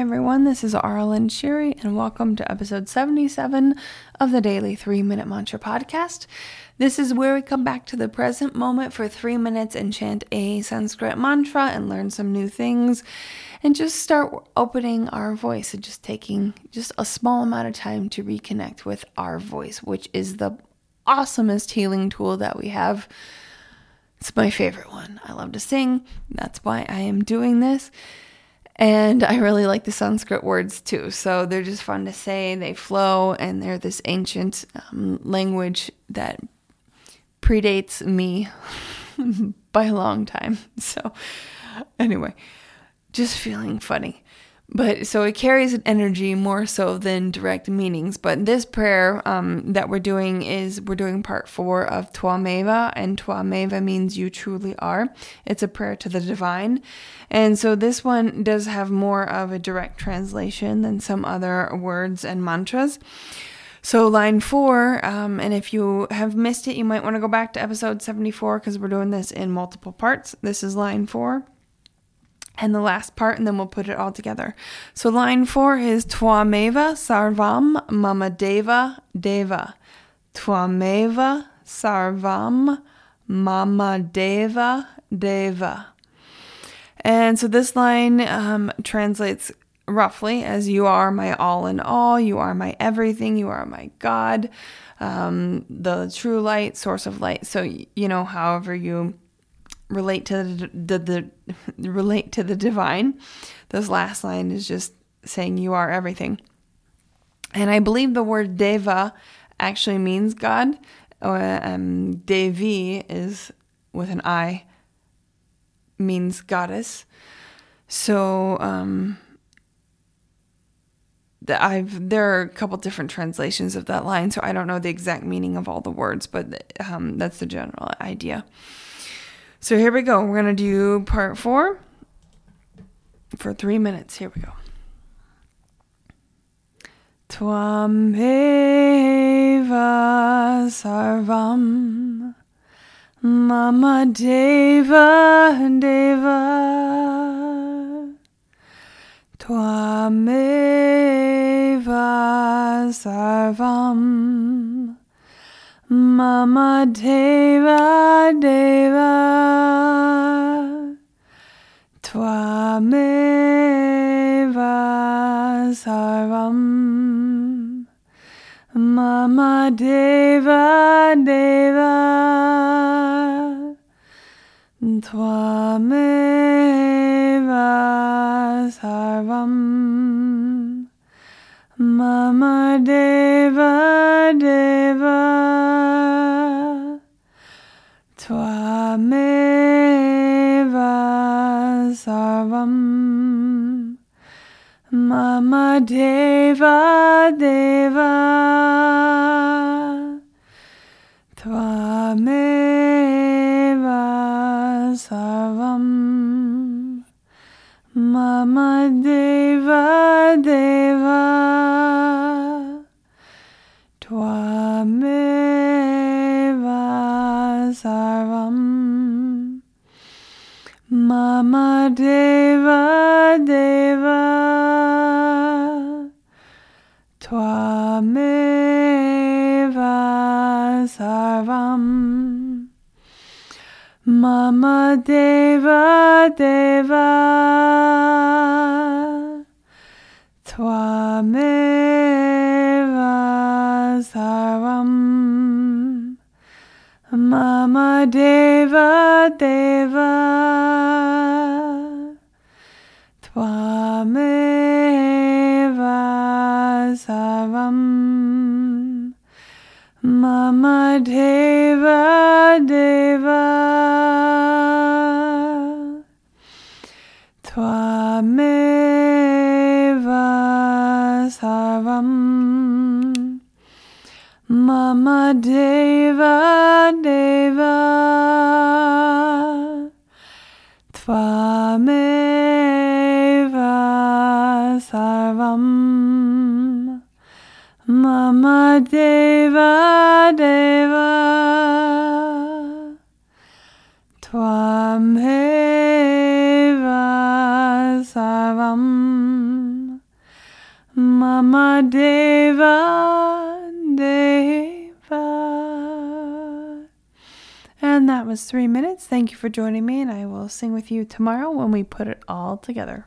everyone, this is Aaralyn Shiri, and welcome to episode 77 of the Daily 3 Minute Mantra Podcast. This is where we come back to the present moment for three minutes and chant a Sanskrit mantra and learn some new things and just start opening our voice and just taking just a small amount of time to reconnect with our voice, which is the awesomest healing tool that we have. It's my favorite one. I love to sing. That's why I am doing this. And I really like the Sanskrit words too. So they're just fun to say, they flow, and they're this ancient um, language that predates me by a long time. So, anyway, just feeling funny. But so it carries an energy more so than direct meanings. But this prayer um, that we're doing is we're doing part four of Twameva, and Twameva means you truly are. It's a prayer to the divine. And so this one does have more of a direct translation than some other words and mantras. So, line four, um, and if you have missed it, you might want to go back to episode 74 because we're doing this in multiple parts. This is line four and the last part, and then we'll put it all together. So line four is Twameva Sarvam Mama Deva Deva. Twameva Sarvam Mama Deva Deva. And so this line um, translates roughly as You are my all in all, you are my everything, you are my God, um, the true light, source of light. So, you know, however you relate to the, the, the relate to the divine. This last line is just saying you are everything. And I believe the word deva actually means God. Uh, um, Devi is with an I, means goddess. So um, I've there are a couple different translations of that line, so I don't know the exact meaning of all the words, but um, that's the general idea. So here we go. We're going to do part four for three minutes. Here we go. Twameva sarvam mama deva deva Twameva sarvam Mama Deva Deva Twameva Sarvam. Mama Deva Deva Twameva Sarvam. Mama Deva Twameva sarvam Mama Deva Deva Twameva sarvam Mama Deva Deva Sarvam. Mama Deva Deva. Twameva sarvam. Mama Deva Deva. Twameva sarvam Mama Deva Deva Twameva sarvam Mama Deva Deva Twameva sarvam Mama Deva Deva Twameva sarvam Mama Deva Deva Twameva sarvam Mama Deva. That was three minutes. Thank you for joining me, and I will sing with you tomorrow when we put it all together.